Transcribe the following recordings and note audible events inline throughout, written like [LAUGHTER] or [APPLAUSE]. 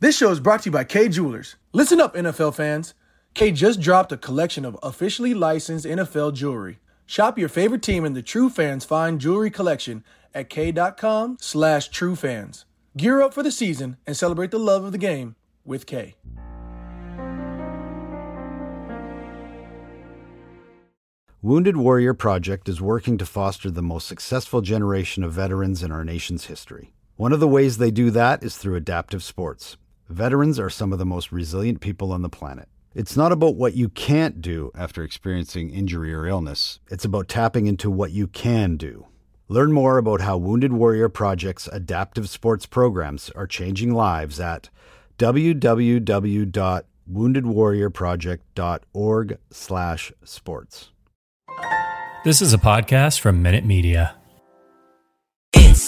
This show is brought to you by Kay Jewelers. Listen up, NFL fans. Kay just dropped a collection of officially licensed NFL jewelry. Shop your favorite team in the True Fans Fine Jewelry Collection at kay.com slash True Fans. Gear up for the season and celebrate the love of the game with Kay. Wounded Warrior Project is working to foster the most successful generation of veterans in our nation's history. One of the ways they do that is through adaptive sports. Veterans are some of the most resilient people on the planet. It's not about what you can't do after experiencing injury or illness, it's about tapping into what you can do. Learn more about how Wounded Warrior Project's adaptive sports programs are changing lives at www.woundedwarriorproject.org/sports. This is a podcast from Minute Media. It's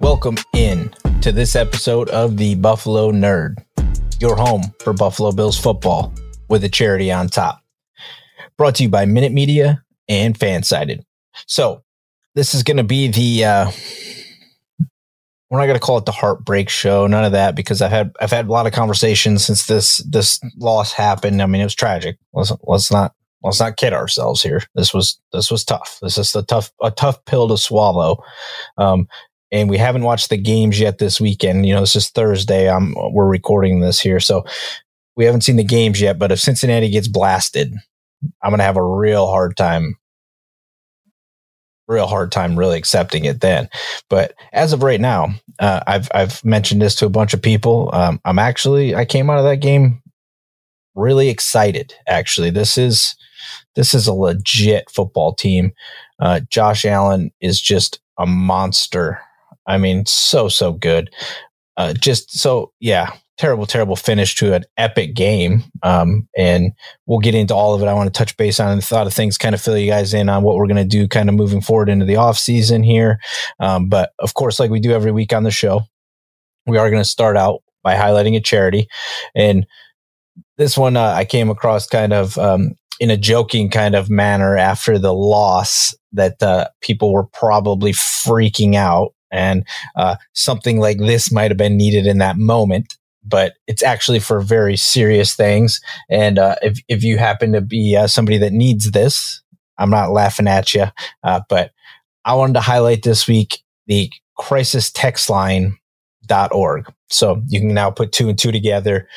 Welcome in to this episode of the Buffalo Nerd, your home for Buffalo Bills football with a charity on top. Brought to you by Minute Media and Fansided. So, this is going to be the uh we're not going to call it the heartbreak show, none of that because I've had I've had a lot of conversations since this this loss happened. I mean, it was tragic. Let's let's not let's not kid ourselves here. This was this was tough. This is a tough a tough pill to swallow. Um, and we haven't watched the games yet this weekend. You know, this is Thursday. I'm we're recording this here, so we haven't seen the games yet. But if Cincinnati gets blasted, I'm gonna have a real hard time, real hard time really accepting it then. But as of right now, uh, I've I've mentioned this to a bunch of people. Um, I'm actually I came out of that game really excited. Actually, this is this is a legit football team. Uh, Josh Allen is just a monster. I mean, so so good. Uh, just so yeah, terrible terrible finish to an epic game. Um, and we'll get into all of it. I want to touch base on the thought of things, kind of fill you guys in on what we're going to do, kind of moving forward into the off season here. Um, but of course, like we do every week on the show, we are going to start out by highlighting a charity and this one uh, I came across kind of um, in a joking kind of manner after the loss that uh, people were probably freaking out, and uh, something like this might have been needed in that moment. But it's actually for very serious things. And uh, if if you happen to be uh, somebody that needs this, I'm not laughing at you. Uh, but I wanted to highlight this week the crisis text line dot org. So you can now put two and two together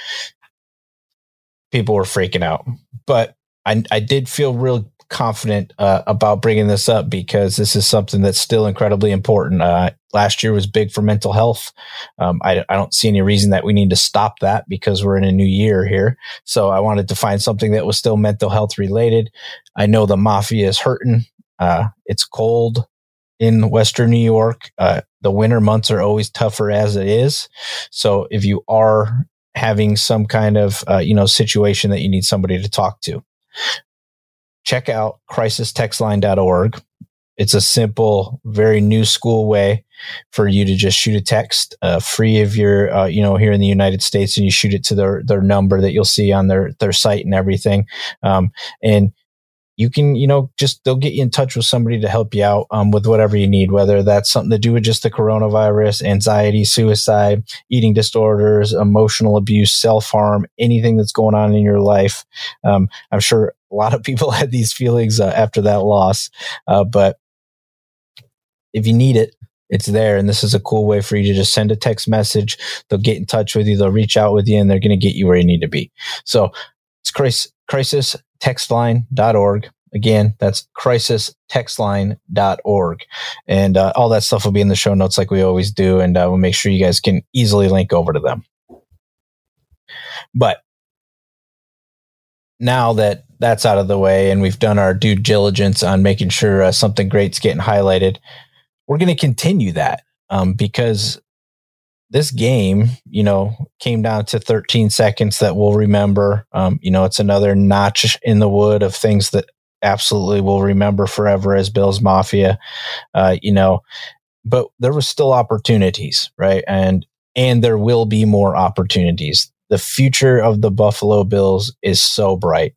people were freaking out. But I, I did feel real confident uh, about bringing this up because this is something that's still incredibly important. Uh, last year was big for mental health. Um, I, I don't see any reason that we need to stop that because we're in a new year here. So I wanted to find something that was still mental health related. I know the mafia is hurting. Uh, it's cold in Western New York. Uh, the winter months are always tougher as it is. So if you are having some kind of uh, you know situation that you need somebody to talk to check out crisistextline.org it's a simple very new school way for you to just shoot a text uh, free of your uh, you know here in the united states and you shoot it to their their number that you'll see on their their site and everything um, and you can, you know, just they'll get you in touch with somebody to help you out um, with whatever you need, whether that's something to do with just the coronavirus, anxiety, suicide, eating disorders, emotional abuse, self harm, anything that's going on in your life. Um, I'm sure a lot of people [LAUGHS] had these feelings uh, after that loss, uh, but if you need it, It's there. And this is a cool way for you to just send a text message. They'll get in touch with you. They'll reach out with you and they're going to get you where you need to be. So it's crisis, crisistextline.org. Again, that's crisistextline.org. And uh, all that stuff will be in the show notes like we always do. And uh, we'll make sure you guys can easily link over to them. But now that that's out of the way and we've done our due diligence on making sure uh, something great's getting highlighted, we're going to continue that um, because this game, you know, came down to 13 seconds that we'll remember. Um, you know, it's another notch in the wood of things that absolutely will remember forever as Bills Mafia. Uh, you know, but there was still opportunities, right? And and there will be more opportunities. The future of the Buffalo Bills is so bright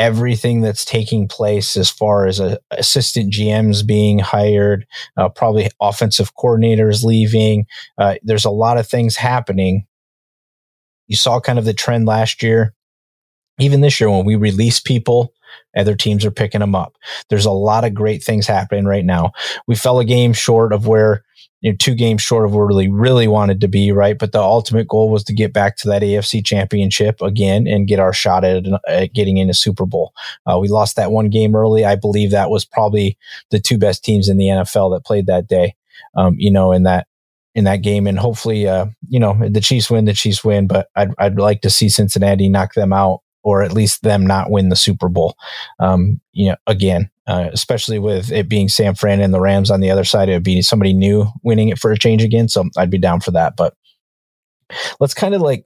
everything that's taking place as far as uh, assistant GMs being hired, uh, probably offensive coordinators leaving. Uh, there's a lot of things happening. You saw kind of the trend last year. Even this year, when we release people, other teams are picking them up. There's a lot of great things happening right now. We fell a game short of where you know, two games short of where really, really wanted to be, right? But the ultimate goal was to get back to that AFC championship again and get our shot at, at getting into Super Bowl. Uh, we lost that one game early. I believe that was probably the two best teams in the NFL that played that day, um, you know, in that, in that game. And hopefully, uh, you know, the Chiefs win, the Chiefs win, but I'd, I'd like to see Cincinnati knock them out or at least them not win the Super Bowl. Um, you know, again, uh, especially with it being San Fran and the Rams on the other side, it would be somebody new winning it for a change again. So I'd be down for that. But let's kind of like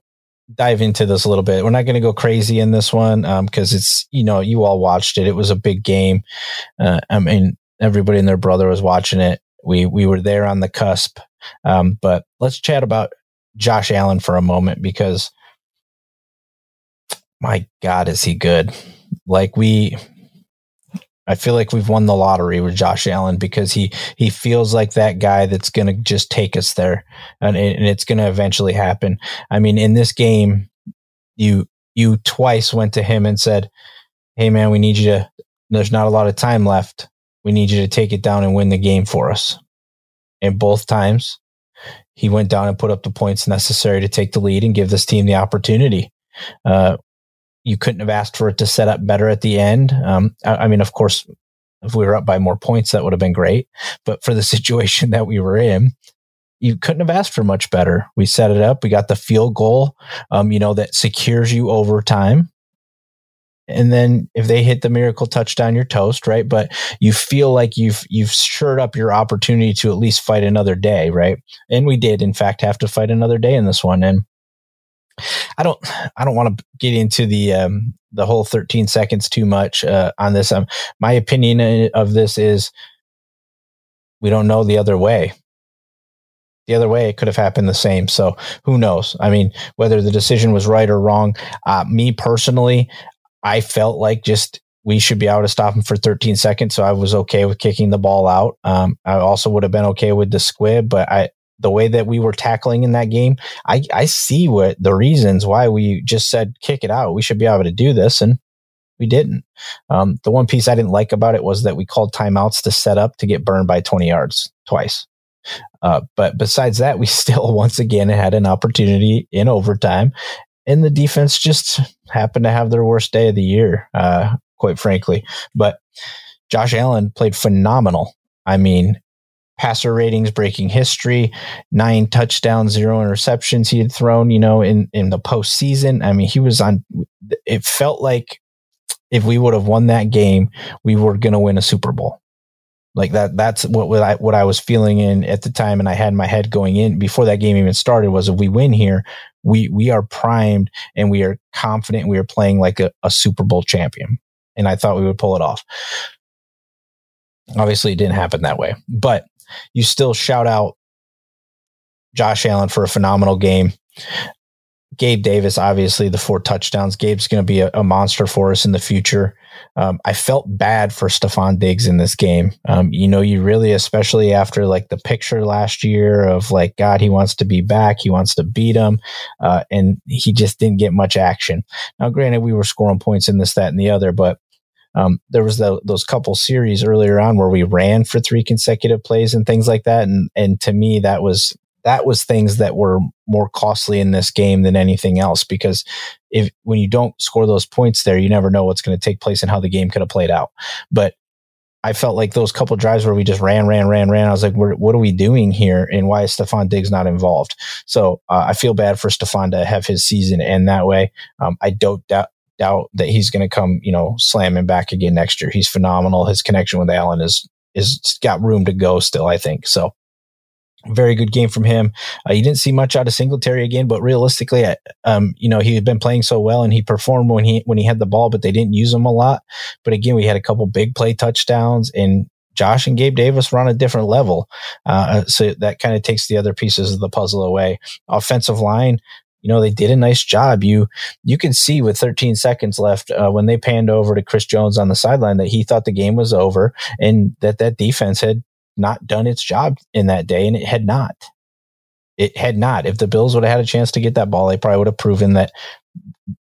dive into this a little bit. We're not going to go crazy in this one because um, it's you know you all watched it. It was a big game. Uh, I mean, everybody and their brother was watching it. We we were there on the cusp. Um, but let's chat about Josh Allen for a moment because my God, is he good? Like we, I feel like we've won the lottery with Josh Allen because he he feels like that guy that's going to just take us there, and, and it's going to eventually happen. I mean, in this game, you you twice went to him and said, "Hey, man, we need you to. There's not a lot of time left. We need you to take it down and win the game for us." And both times, he went down and put up the points necessary to take the lead and give this team the opportunity. Uh, you couldn't have asked for it to set up better at the end. Um, I, I, mean, of course, if we were up by more points, that would have been great. But for the [LAUGHS] situation that we were in, you couldn't have asked for much better. We set it up. We got the field goal, um, you know, that secures you over time. And then if they hit the miracle touchdown, you're toast, right? But you feel like you've you've shored up your opportunity to at least fight another day, right? And we did, in fact, have to fight another day in this one. And I don't I don't want to get into the um, the whole 13 seconds too much uh, on this. Um, my opinion of this is we don't know the other way. The other way, it could have happened the same. So who knows? I mean, whether the decision was right or wrong. Uh, me personally, I felt like just we should be able to stop him for 13 seconds. So I was okay with kicking the ball out. Um, I also would have been okay with the squib, but I, the way that we were tackling in that game, I, I see what the reasons why we just said kick it out. We should be able to do this, and we didn't. Um, the one piece I didn't like about it was that we called timeouts to set up to get burned by 20 yards twice. Uh, but besides that, we [LAUGHS] still once again had an opportunity in overtime, and the defense just happened to have their worst day of the year, uh, quite frankly. But Josh Allen played phenomenal. I mean, passer ratings breaking history, nine touchdowns, zero interceptions he had thrown, you know, in, in the postseason. I mean, he was on, it felt like if we would have won that game, we were going to win a Super Bowl. Like that, that's what, what I, what I was feeling in at the time. And I had my head going in before that game even started was if we win here, we, we are primed and we are confident we are playing like a, a Super Bowl champion. And I thought we would pull it off. Obviously, it didn't happen that way, but you still shout out Josh Allen for a phenomenal game. Gabe Davis, obviously, the four touchdowns. Gabe's going to be a, a, monster for us in the future. Um, I felt bad for Stefon Diggs in this game. Um, you know, you really, especially after like the picture last year of like, God, he wants to be back. He wants to beat him. Uh, and he just didn't get much action. Now, granted, we were scoring points in this, that, and the other, but um, there was the, those couple series earlier on where we ran for three consecutive plays and things like that. And, and to me, that was, that was things that were more costly in this game than anything else because if when you don't score those points there, you never know what's going to take place and how the game could have played out. But I felt like those couple drives where we just ran, ran, ran, ran. I was like, what are we doing here? And why is Stefon Diggs not involved? So uh, I feel bad for Stefon to have his season end that way. Um, I don't doubt, doubt that he's going to come, you know, slamming back again next year. He's phenomenal. His connection with Allen is is got room to go still. I think so very good game from him. Uh, you didn't see much out of Singletary again, but realistically, um, you know, he had been playing so well and he performed when he when he had the ball, but they didn't use him a lot. But again, we had a couple big play touchdowns, and Josh and Gabe Davis were on a different level. Uh, so that kind of takes the other pieces of the puzzle away. Offensive line. You know they did a nice job. You you can see with 13 seconds left uh, when they panned over to Chris Jones on the sideline that he thought the game was over and that that defense had not done its job in that day, and it had not. It had not. If the Bills would have had a chance to get that ball, they probably would have proven that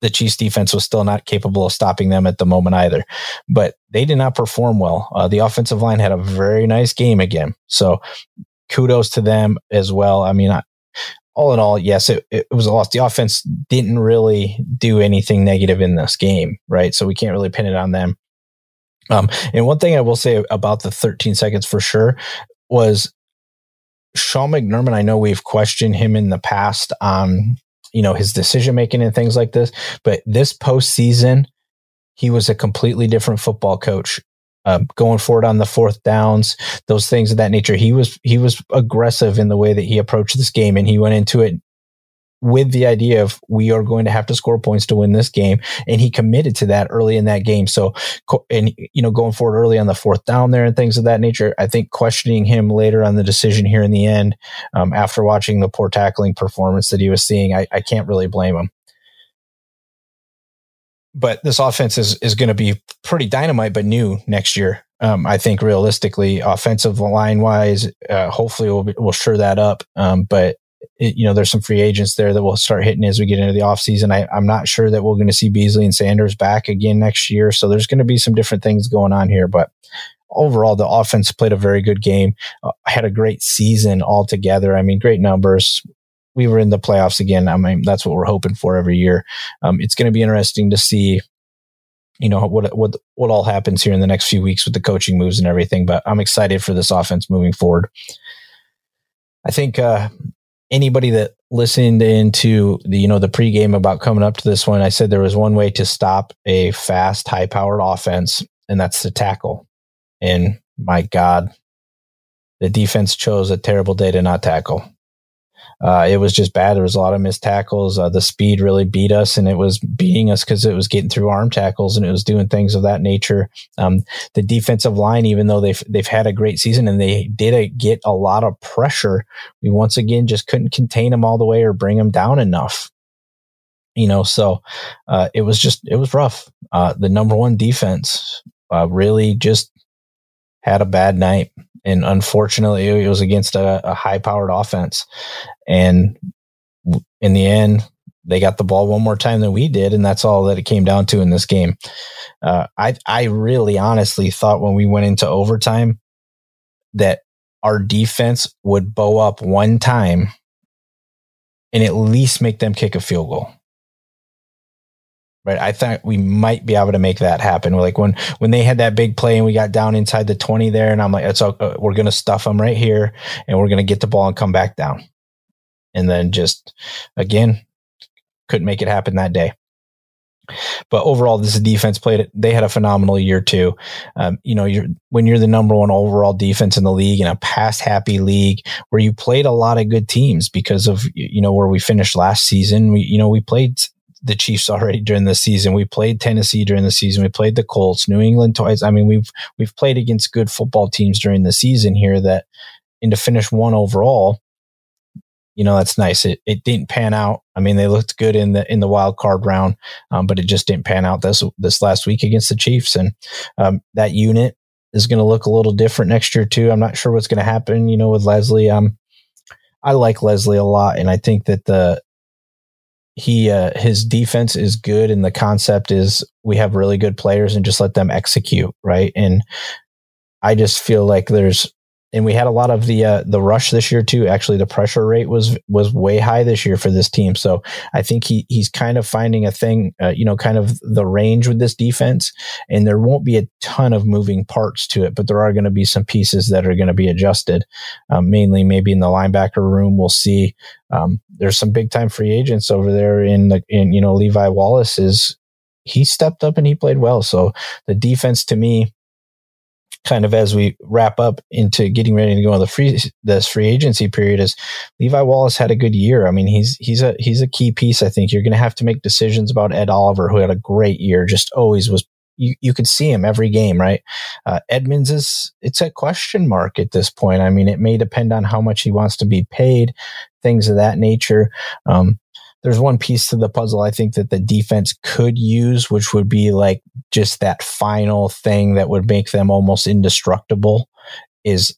the Chiefs defense was still not capable of stopping them at the moment either. But they did not perform well. Uh, the offensive line had a very nice game again. So kudos to them as well. I mean, I, all in all, yes, it, it was a loss. The offense didn't really do anything negative in this game, right? So we can't really pin it on them. Um, and one thing I will say about the 13 seconds for sure was Sean McDermott. I know we've questioned him in the past on, you know, his decision making and things like this, but this postseason, he was a completely different football coach. Um, going forward on the fourth downs, those things of that nature. He was he was aggressive in the way that he approached this game, and he went into it with the idea of we are going to have to score points to win this game. And he committed to that early in that game. So, and, you know, going forward early on the fourth down there and things of that nature, I think questioning him later on the decision here in the end, um, after watching the poor tackling performance that he was seeing, I, I can't really blame him. But this offense is, is going to be pretty dynamite, but new next year. Um, I think realistically, offensive line wise, uh, hopefully we'll, we'll sure that up. Um, but it, you know, there's some free agents there that will start hitting as we get into the offseason. I, I'm not sure that we're going to see Beasley and Sanders back again next year. So there's going to be some different things going on here. But overall, the offense played a very good game, uh, had a great season altogether. I mean, great numbers. We were in the playoffs again. I mean, that's what we're hoping for every year. Um, it's going to be interesting to see you know what what what all happens here in the next few weeks with the coaching moves and everything. But I'm excited for this offense moving forward. I think uh, anybody that listened into the you know the pregame about coming up to this one, I said there was one way to stop a fast, high-powered offense, and that's to tackle. And my God, the defense chose a terrible day to not tackle. Uh, it was just bad. There was a lot of missed tackles. Uh, the speed really beat us, and it was beating us because it was getting through arm tackles and it was doing things of that nature. Um, the defensive line, even though they've they've had a great season and they did a, get a lot of pressure, we once again just couldn't contain them all the way or bring them down enough. You know, so uh, it was just it was rough. Uh, the number one defense uh, really just had a bad night and unfortunately it was against a, a high powered offense. And in the end they got the ball one more time than we did and that's all that it came down to in this game. Uh, i i really honestly thought when we went into overtime that our defense would bow up one time and at least make them kick a field goal right? I thought we might be able to make that happen. Like when when they had that big play and we got down inside the twenty there, and I'm like, it's okay, we're gonna stuff them right here, and we're gonna get the ball and come back down, and then just again couldn't make it happen that day. But overall, this defense played. They had a phenomenal year too. Um, you know, you're when you're the number one overall defense in the league in a pass happy league where you played a lot of good teams because of you know where we finished last season. We you know we played the Chiefs already during the season. We played Tennessee during the season. We played the Colts, New England twice. I mean, we've we've played against good football teams during the season here that and to finish one overall, you know, that's nice. It it didn't pan out. I mean, they looked good in the in the wild card round, um, but it just didn't pan out this this last week against the Chiefs. And um, that unit is going to look a little different next year too. I'm not sure what's going to happen. You know, with Leslie, um, I like Leslie a lot, and I think that the he uh, his defense is good and the concept is we have really good players and just let them execute right? And i just feel like there's and we had a lot of the uh, the rush this year too. Actually, the pressure rate was was way high this year for this team. So I think he he's kind of finding a thing, uh, you know, kind of the range with this defense. And there won't be a ton of moving parts to it, but there are going to be some pieces that are going to be adjusted. Um, mainly, maybe in the linebacker room, we'll see. Um, there's some big time free agents over there in the in you know Levi Wallace is he stepped up and he played well. So the defense to me kind of as we wrap up into getting ready to go on the free this free agency period is Levi Wallace had a good year. I mean, he's he's a he's a key piece. I think you're going to have to make decisions about Ed Oliver, who had a great year, just always was. You, you could see him every game, right? Uh, Edmunds is it's a question mark at this point. I mean, it may depend on how much he wants to be paid, things of that nature. Um, there's one piece to the puzzle I think that the defense could use, which would be like just that final thing that would make them almost indestructible is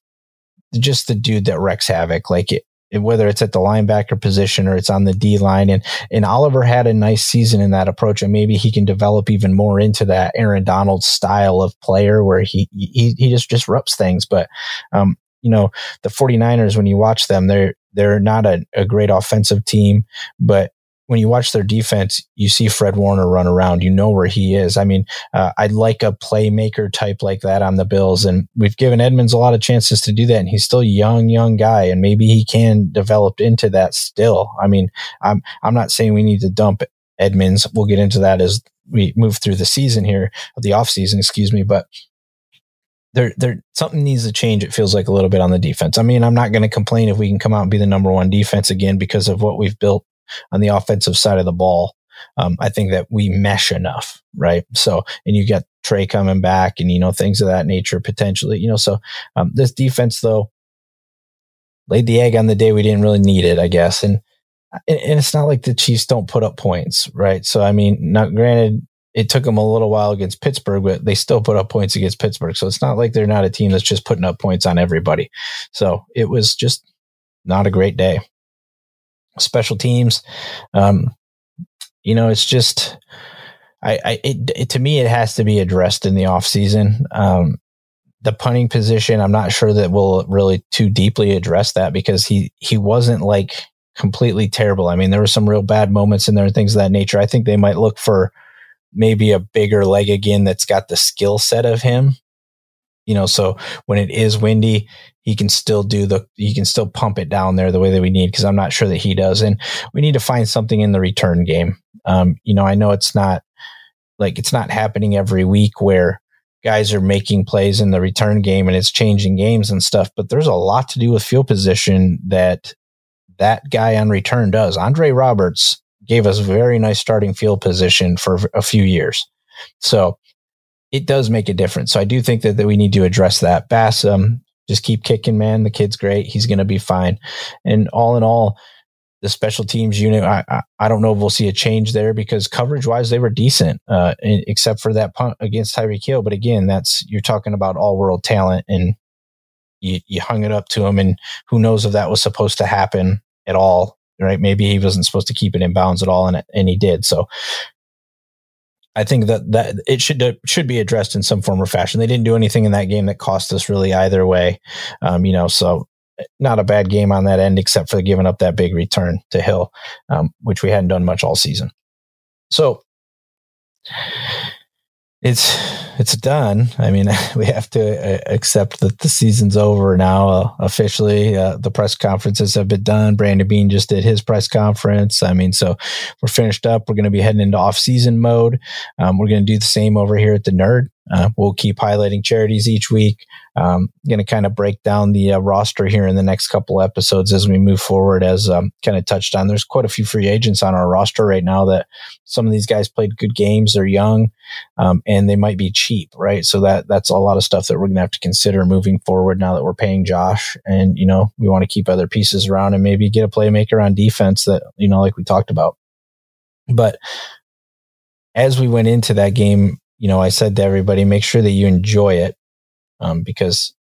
just the dude that wrecks havoc. Like it, whether it's at the linebacker position or it's on the D line. And, and Oliver had a nice season in that approach. And maybe he can develop even more into that Aaron Donald style of player where he, he, he just disrupts things. But, um, you know, the 49ers, when you watch them, they're, they're not a, a great offensive team, but when you watch their defense, you see Fred Warner run around. You know where he is. I mean, uh, I'd like a playmaker type like that on the Bills, and we've given Edmunds a lot of chances to do that, and he's still a young, young guy, and maybe he can develop into that still. I mean, I'm I'm not saying we need to dump Edmunds. We'll get into that as we move through the season here, the off season, excuse me, but there, there, something needs to change. It feels like a little bit on the defense. I mean, I'm not going to complain if we can come out and be the number one defense again because of what we've built on the offensive side of the ball. Um, I think that we mesh enough, right? So, and you get Trey coming back and, you know, things of that nature potentially, you know, so, um, this defense though laid the egg on the day we didn't really need it, I guess. And, and it's not like the Chiefs don't put up points, right? So, I mean, not granted, it took them a little while against Pittsburgh, but they still put up points against Pittsburgh. So it's not like they're not a team that's just putting up points on everybody. So it was just not a great day. Special teams, um, you know, it's just, I, I it, it, to me, it has to be addressed in the off season. Um, the punting position, I'm not sure that we'll really too deeply address that because he he wasn't like completely terrible. I mean, there were some real bad moments in there and things of that nature. I think they might look for maybe a bigger leg again that's got the skill set of him. You know, so when it is windy, he can still do the, he can still pump it down there the way that we need because I'm not sure that he does. And we need to find something in the return game. Um, you know, I know it's not like it's not happening every week where guys are making plays in the return game and it's changing games and stuff, but there's a lot to do with field position that that guy on return does. Andre Roberts gave us a very nice starting field position for a few years. So it does make a difference. So I do think that, that we need to address that. Bass, um, just keep kicking, man. The kid's great. He's going to be fine. And all in all, the special teams unit, I, I, I don't know if we'll see a change there because coverage wise, they were decent, uh, except for that punt against Tyreek Hill. But again, that's, you're talking about all world talent and you, you hung it up to him. And who knows if that was supposed to happen at all right? Maybe he wasn't supposed to keep it in bounds at all, and and he did. So I think that that it should should be addressed in some form or fashion. They didn't do anything in that game that cost us really either way, um, you know. So not a bad game on that end, except for giving up that big return to Hill, um, which we hadn't done much all season. So it's it's done. I mean, [LAUGHS] we have to uh, accept that the season's over now uh, officially. Uh, the press conferences have been done. Brandon Beane just did his press conference. I mean, so we're finished up. We're going to be heading into off season mode. Um, we're going to do the same over here at the Nerd. Uh, we'll keep highlighting charities each week. Um, going to kind of break down the uh, roster here in the next couple episodes as we move forward. As um, kind of touched on, there's quite a few free agents on our roster right now. That some of these guys played good games. They're young, um, and they might be cheap, right? So that that's a lot of stuff that we're going to have to consider moving forward. Now that we're paying Josh, and you know we want to keep other pieces around and maybe get a playmaker on defense that you know like we talked about. But as we went into that game you know, I said to everybody, make sure that you enjoy it um, because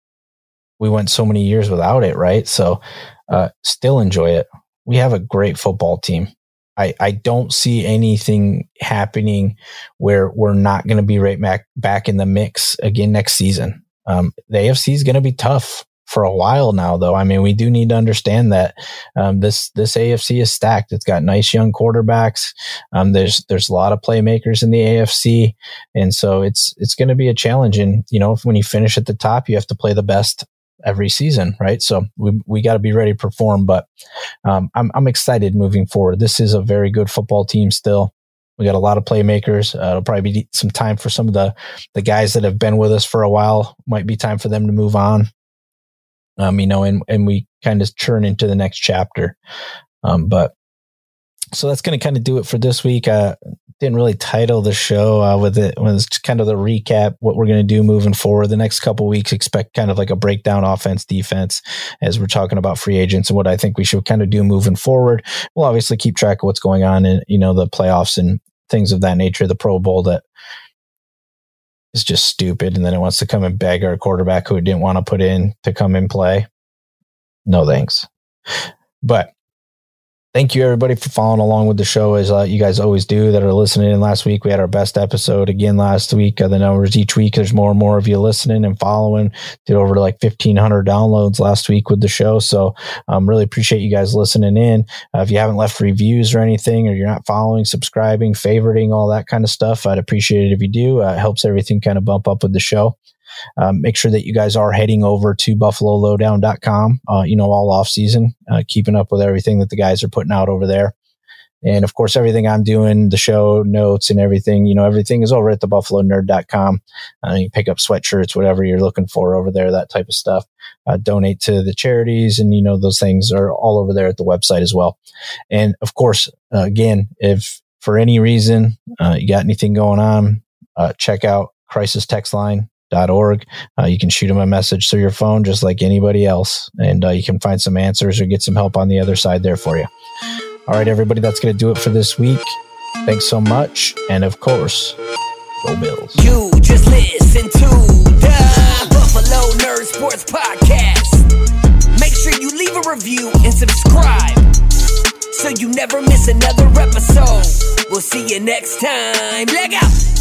we went so many years without it, right? So uh, still enjoy it. We have a great football team. I, I don't see anything happening where we're not going to be right back back in the mix again next season. Um, the AFC is going to be tough for a while now, though. I mean, we do need to understand that um, this this AFC is stacked. It's got nice young quarterbacks. Um, there's there's a lot of playmakers in the AFC, and so it's it's going to be a challenge. And you know, when you finish at the top, you have to play the best every season, right? So we we got to be ready to perform. But um, I'm I'm excited moving forward. This is a very good football team still. We got a lot of playmakers. Uh, it'll probably be some time for some of the the guys that have been with us for a while. Might be time for them to move on um, you know, and, and we kind of churn into the next chapter. Um, but so that's going to kind of do it for this week. Uh, didn't really title the show uh, with it was kind of the recap what we're going to do moving forward the next couple weeks expect kind of like a breakdown offense defense as we're talking about free agents and what i think we should kind of do moving forward we'll obviously keep track of what's going on in you know the playoffs and things of that nature the pro bowl that is just stupid and then it wants to come and beg our quarterback who it didn't want to put in to come and play. No thanks. But thank you everybody for following along with the show as uh, you guys always do that are listening. In last week we had our best episode again last week uh, the numbers each week. There's more and more of you listening and following. Did over like 1500 downloads last week with the show. So I um, really appreciate you guys listening in. Uh, if you haven't left reviews or anything or you're not following subscribing favoriting all that kind of stuff i'd appreciate it if you do. Uh, it helps everything kind of bump up with the show um, make sure that you guys are heading over to buffalolowdown.com, uh, you know, all off season, uh, keeping up with everything that the guys are putting out over there. And of course, everything I'm doing, the show notes and everything, you know, everything is over at the buffalonerd.com. Uh, you pick up sweatshirts, whatever you're looking for over there, that type of stuff. Uh, donate to the charities and, you know, those things are all over there at the website as well. And of course, uh, again, if for any reason uh, you got anything going on, uh, check out crisis text line org. Uh, you can shoot them a message through your phone, just like anybody else, and uh, you can find some answers or get some help on the other side there for you. All right, everybody, that's going to do it for this week. Thanks so much, and of course, go Bills. You just listen to the Buffalo Nerd Sports Podcast. Make sure you leave a review and subscribe so you never miss another episode. We'll see you next time. Leg out.